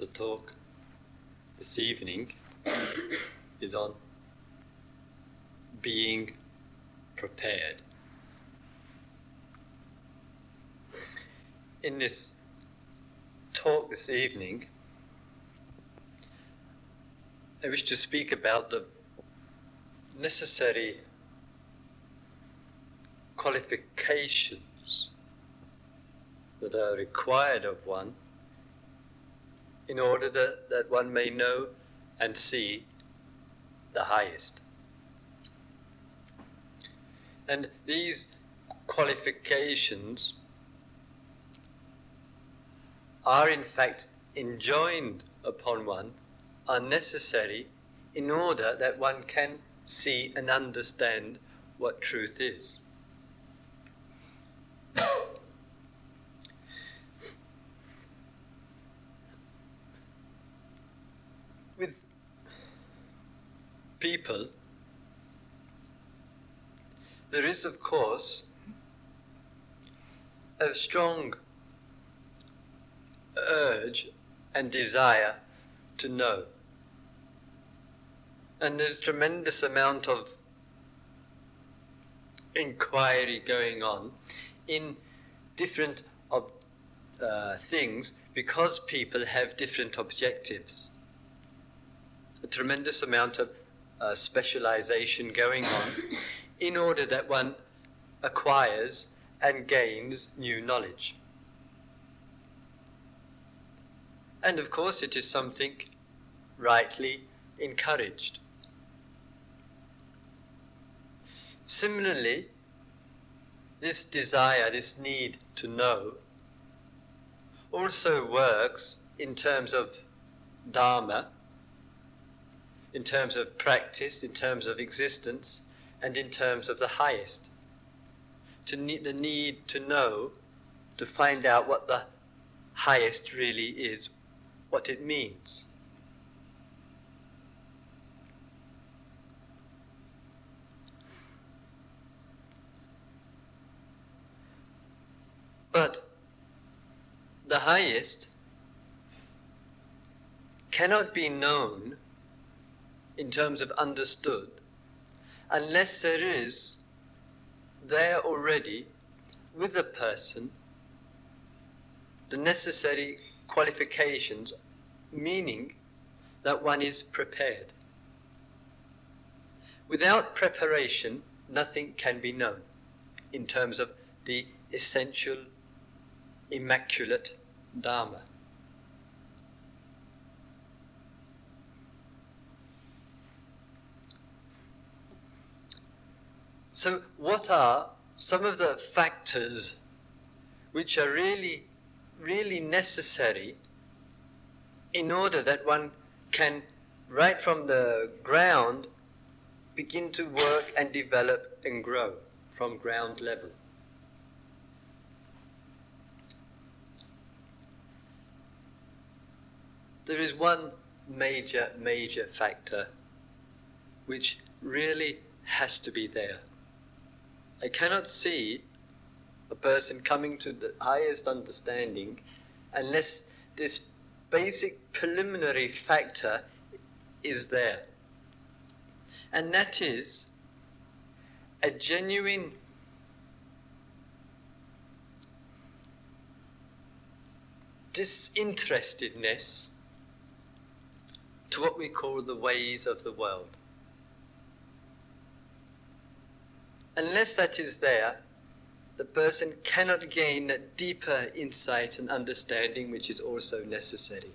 the talk this evening is on being prepared. In this talk this evening, I wish to speak about the necessary qualifications that are required of one in order that, that one may know and see the highest. And these qualifications are in fact enjoined upon one, are necessary in order that one can see and understand what truth is. With people, there is, of course, a strong urge and desire to know. And there's tremendous amount of inquiry going on in different ob- uh, things because people have different objectives. A tremendous amount of uh, specialization going on in order that one acquires and gains new knowledge. And of course, it is something rightly encouraged. Similarly, this desire, this need to know, also works in terms of Dharma, in terms of practice, in terms of existence, and in terms of the highest. To need, the need to know, to find out what the highest really is, what it means. But the highest cannot be known in terms of understood unless there is there already with the person the necessary qualifications, meaning that one is prepared. Without preparation, nothing can be known in terms of the essential, immaculate Dharma. So, what are some of the factors which are really, really necessary in order that one can, right from the ground, begin to work and develop and grow from ground level? There is one major, major factor which really has to be there. I cannot see a person coming to the highest understanding unless this basic preliminary factor is there. And that is a genuine disinterestedness to what we call the ways of the world. Unless that is there, the person cannot gain that deeper insight and understanding which is also necessary.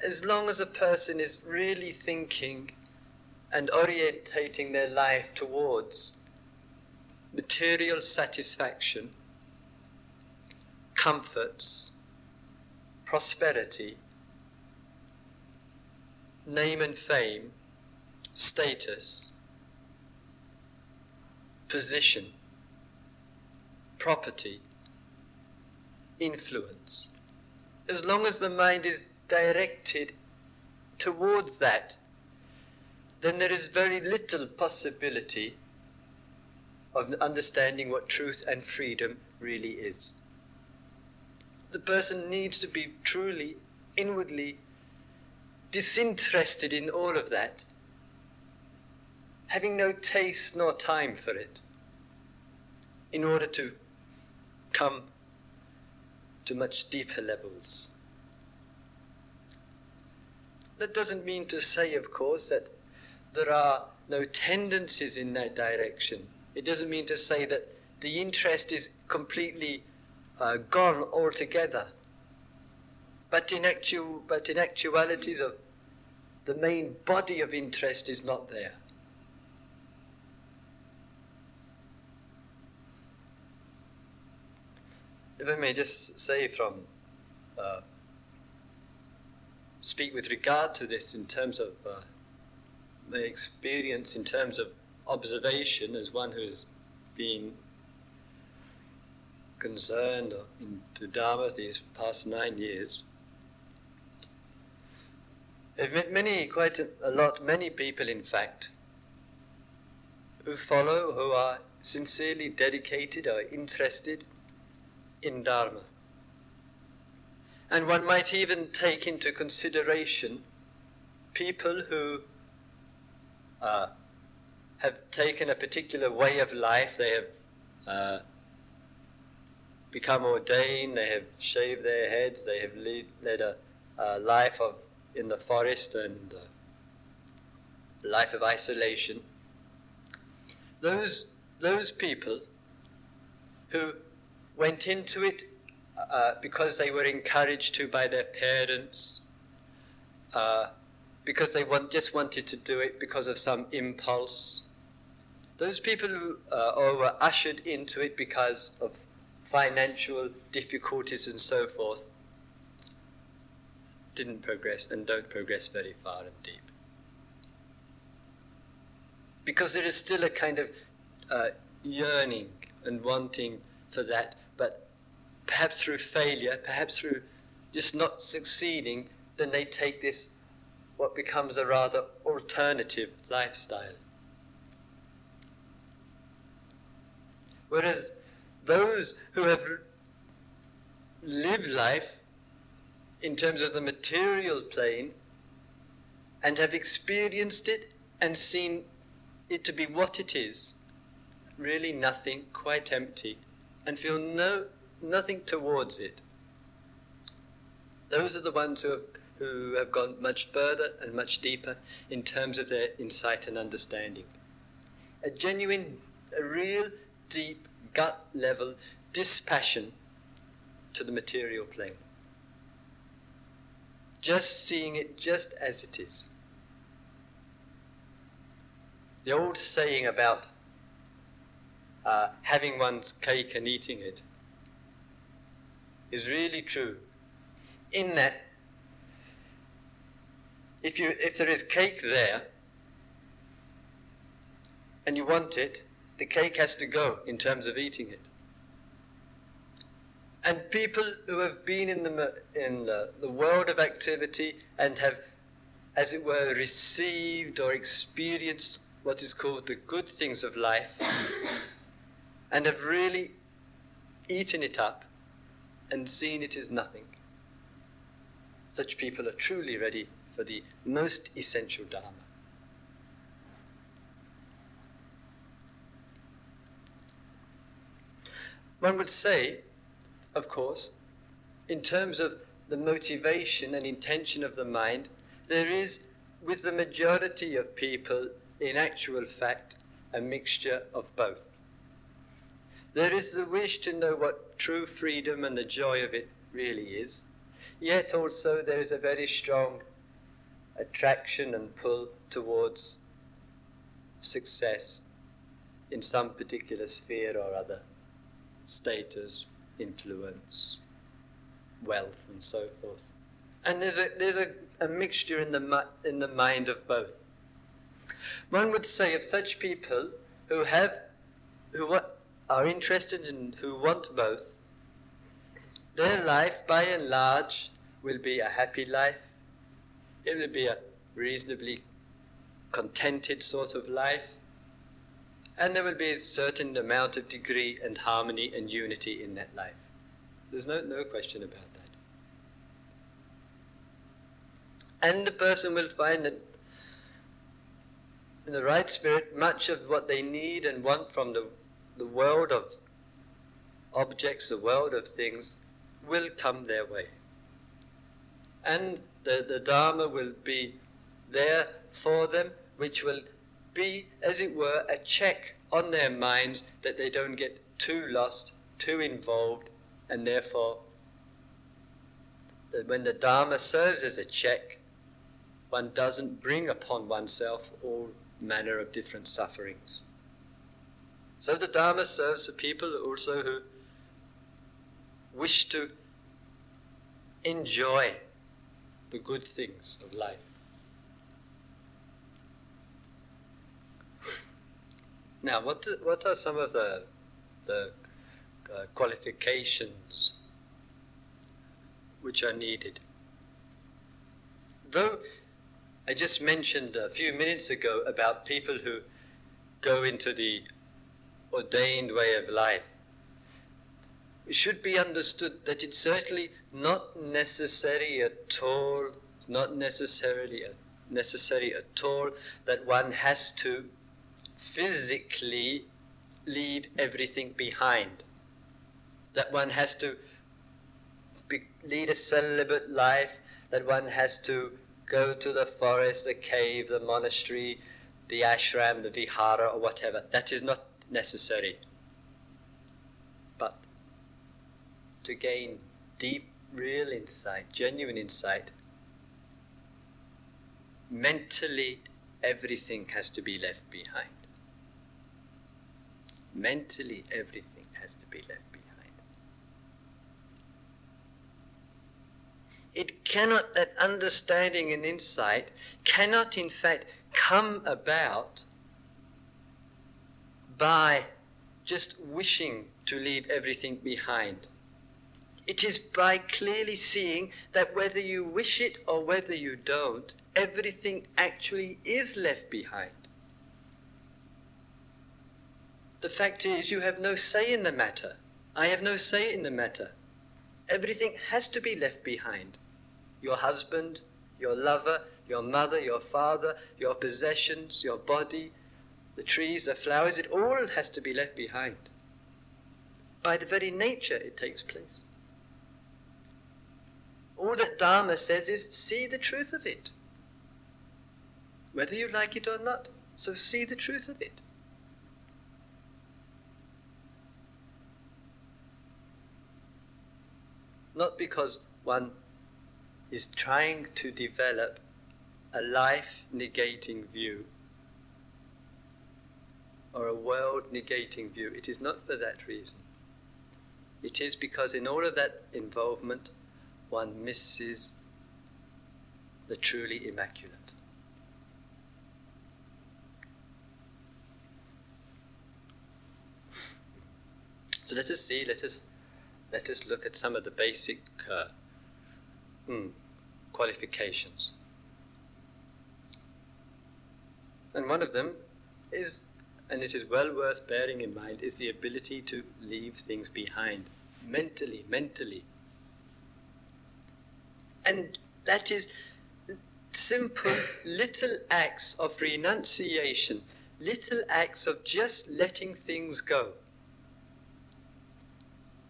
As long as a person is really thinking and orientating their life towards material satisfaction, comforts, prosperity, name and fame, status, position, property, influence. As long as the mind is directed towards that, then there is very little possibility of understanding what truth and freedom really is. the person needs to be truly, inwardly disinterested in all of that, having no taste nor time for it, in order to come to much deeper levels. That doesn't mean to say, of course, that there are no tendencies in that direction. It doesn't mean to say that the interest is completely uh, gone altogether. But in, actu- but in actualities, of the main body of interest is not there. I may just say from uh, speak with regard to this in terms of uh, my experience, in terms of observation, as one who's been concerned into Dharma these past nine years. I've met many, quite a, a lot, many people in fact, who follow, who are sincerely dedicated or interested in Dharma. And one might even take into consideration people who uh, have taken a particular way of life, they have uh, become ordained, they have shaved their heads, they have lead, led a, a, life of in the forest and a life of isolation. Those those people who went into it uh, because they were encouraged to by their parents, uh, because they want, just wanted to do it because of some impulse. Those people who uh, were ushered into it because of financial difficulties and so forth didn't progress and don't progress very far and deep. Because there is still a kind of uh, yearning and wanting for that, but perhaps through failure, perhaps through just not succeeding, then they take this, what becomes a rather alternative lifestyle. Whereas those who have lived life in terms of the material plane and have experienced it and seen it to be what it is, really nothing, quite empty, and feel no nothing towards it. Those are the ones who have, who have gone much further and much deeper in terms of their insight and understanding. A genuine, a real deep gut level dispassion to the material plane. Just seeing it just as it is. The old saying about uh, having one's cake and eating it is really true. In that, if, you, if there is cake there and you want it, the cake has to go in terms of eating it. And people who have been in the, in the, the world of activity and have, as it were, received or experienced what is called the good things of life and have really eaten it up and seen it as nothing. Such people are truly ready for the most essential Dharma. One would say, of course, in terms of the motivation and intention of the mind, there is, with the majority of people, in actual fact, a mixture of both. There is the wish to know what true freedom and the joy of it really is, yet also there is a very strong attraction and pull towards success in some particular sphere or other status, influence, wealth, and so forth. And there's a, there's a, a mixture in the, in the mind of both. One would say of such people who have, who are interested in, who want both, their life by and large will be a happy life. It will be a reasonably contented sort of life and there will be a certain amount of degree and harmony and unity in that life. There's no, no question about that. And the person will find that in the right spirit, much of what they need and want from the, the world of objects, the world of things, will come their way. And the, the Dharma will be there for them, which will be, as it were, a check on their minds that they don't get too lost, too involved, and therefore, when the Dharma serves as a check, one doesn't bring upon oneself all manner of different sufferings. So the Dharma serves the people also who wish to enjoy the good things of life. Now, what, what are some of the, the uh, qualifications which are needed? Though I just mentioned a few minutes ago about people who go into the ordained way of life, it should be understood that it's certainly not necessary at all, it's not necessarily necessary at all that one has to physically leave everything behind. That one has to be, lead a celibate life, that one has to go to the forest, the cave, the monastery, the ashram, the vihara, or whatever. That is not necessary. But to gain deep, real insight, genuine insight, mentally everything has to be left behind. Mentally, everything has to be left behind. It cannot, that understanding and insight cannot, in fact, come about by just wishing to leave everything behind. It is by clearly seeing that whether you wish it or whether you don't, everything actually is left behind. The fact is, you have no say in the matter. I have no say in the matter. Everything has to be left behind. Your husband, your lover, your mother, your father, your possessions, your body, the trees, the flowers, it all has to be left behind. By the very nature it takes place. All that Dharma says is see the truth of it. Whether you like it or not, so see the truth of it. not because one is trying to develop a life negating view or a world negating view. It is not for that reason. It is because in all of that involvement, one misses the truly immaculate. So let us see, let us let us look at some of the basic uh, mm, qualifications. And one of them is, and it is well worth bearing in mind, is the ability to leave things behind mentally, mentally. And that is simple little acts of renunciation, little acts of just letting things go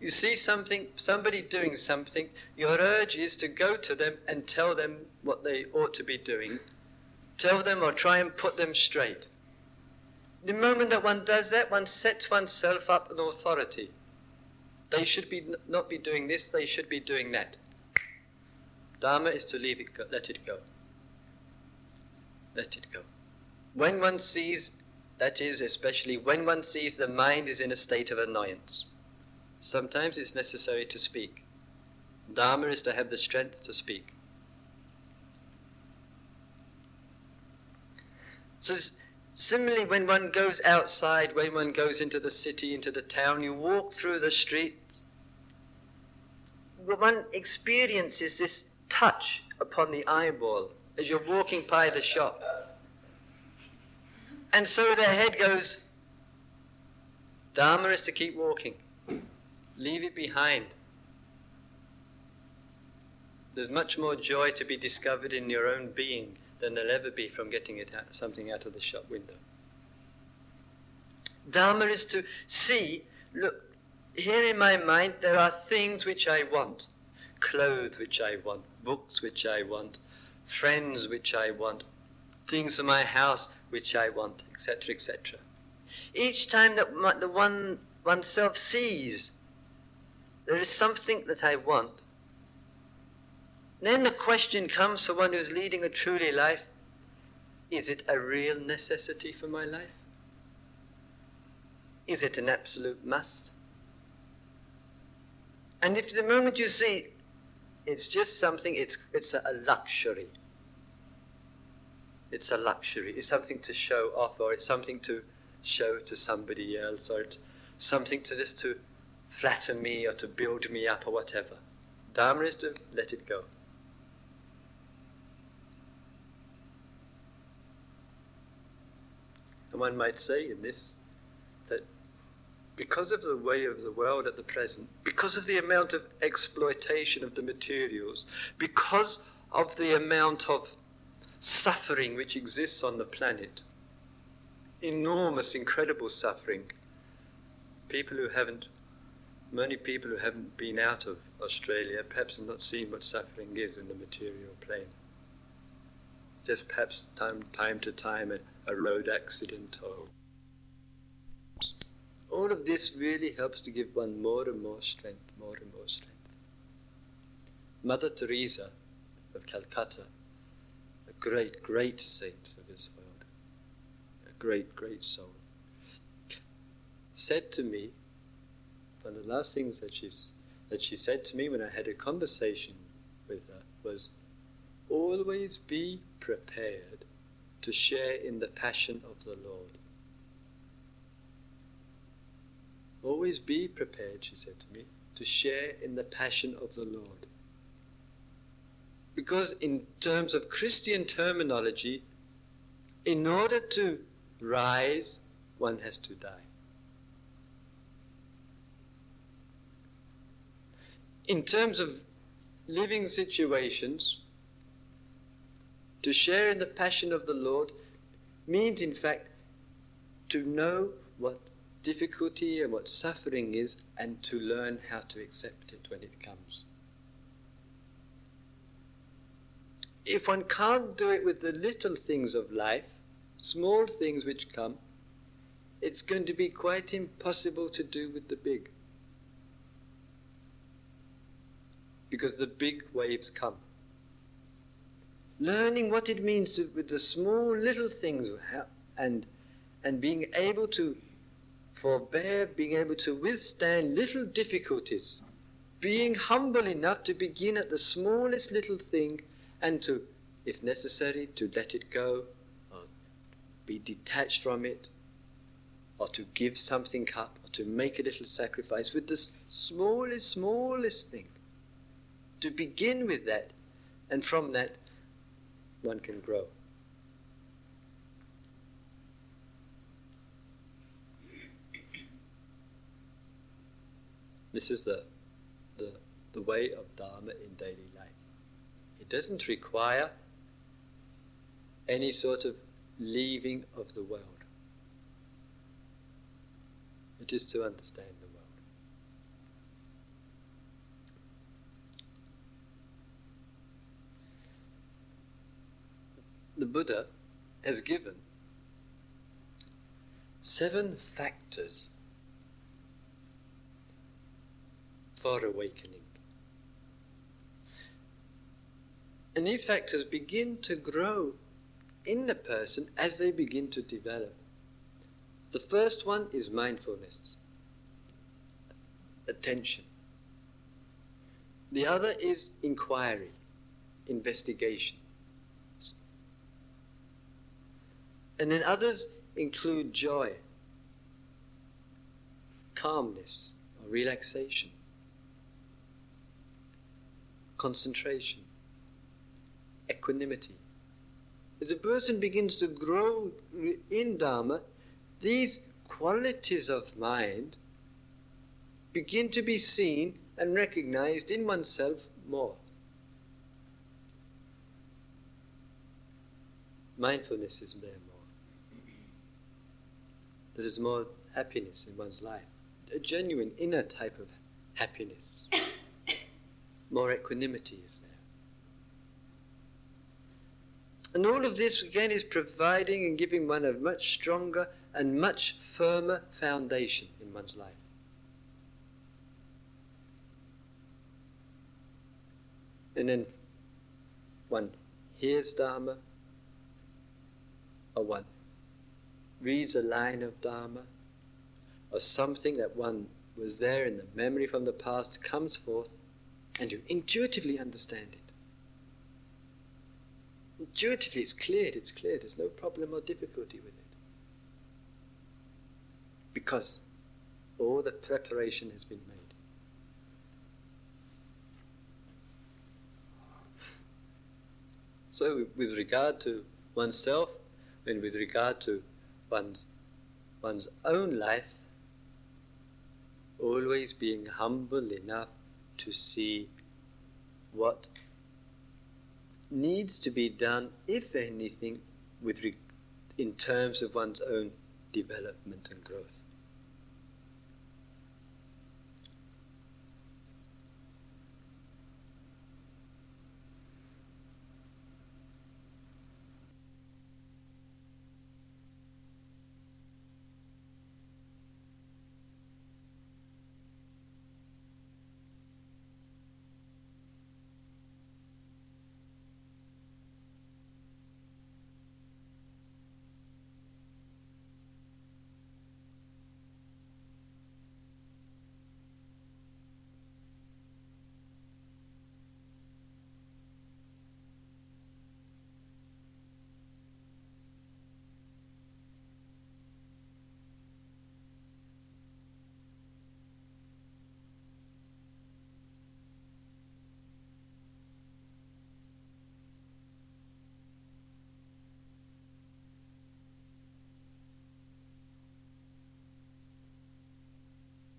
you see something, somebody doing something, your urge is to go to them and tell them what they ought to be doing. Tell them or try and put them straight. The moment that one does that, one sets oneself up an authority. They should be not be doing this, they should be doing that. Dharma is to leave it go, let it go. Let it go. When one sees, that is, especially when one sees the mind is in a state of annoyance Sometimes it's necessary to speak. Dharma is to have the strength to speak. So, similarly, when one goes outside, when one goes into the city, into the town, you walk through the streets, one experiences this touch upon the eyeball as you're walking by the shop. And so the head goes, Dharma is to keep walking. Leave it behind. There's much more joy to be discovered in your own being than there'll ever be from getting it out, something out of the shop window. Dharma is to see, look, here in my mind there are things which I want clothes which I want, books which I want, friends which I want, things for my house which I want, etc., etc. Each time that the one oneself sees there is something that I want, then the question comes for one who's leading a truly life is it a real necessity for my life? Is it an absolute must? And if the moment you see it's just something, it's, it's a, luxury. It's a luxury. It's something to show off, or it's something to show to somebody else, or it's something to just to flatter me or to build me up or whatever. Dharma is to let it go. And one might say in this that because of the way of the world at the present, because of the amount of exploitation of the materials, because of the amount of suffering which exists on the planet, enormous, incredible suffering, people who haven't, many people who haven't been out of Australia perhaps have not seen what suffering is in the material plane. Just perhaps time, time to time a, a road accident or all of this really helps to give one more and more strength, more and more strength. Mother Teresa of Calcutta, a great, great saint of this world, a great, great soul, said to me, one of the last things that, she's, that she said to me when I had a conversation with her was, always be prepared to share in the passion of the Lord. Always be prepared, she said to me, to share in the passion of the Lord. Because, in terms of Christian terminology, in order to rise, one has to die. In terms of living situations, to share in the passion of the Lord means, in fact, to know what difficulty and what suffering is and to learn how to accept it when it comes. If one can't do it with the little things of life, small things which come, it's going to be quite impossible to do with the big. Because the big waves come. Learning what it means to, with the small little things and, and being able to forbear being able to withstand little difficulties, being humble enough to begin at the smallest little thing and to, if necessary, to let it go, or be detached from it, or to give something up, or to make a little sacrifice with the smallest, smallest thing. To begin with that, and from that, one can grow. This is the, the, the way of Dharma in daily life. It doesn't require any sort of leaving of the world. It is to understand the Buddha has given seven factors for awakening. And these factors begin to grow in the person as they begin to develop. The first one is mindfulness, attention. The other is inquiry, investigation. And then others include joy, calmness or relaxation, concentration, equanimity. As a person begins to grow in Dharma, these qualities of mind begin to be seen and recognized in oneself more. Mindfulness is there. There is more happiness in one's life, a genuine inner type of happiness. more equanimity is there. And all of this, again, is providing and giving one a much stronger and much firmer foundation in one's life. And then one hears Dharma, or one reads a line of Dharma, or something that one was there in the memory from the past comes forth, and you intuitively understand it. Intuitively, it's cleared, it's clear, there's no problem or difficulty with it. Because all the preparation has been made. So, with regard to oneself, and with regard to one's, one's own life, always being humble enough to see what needs to be done, if anything, with re- in terms of one's own development and growth.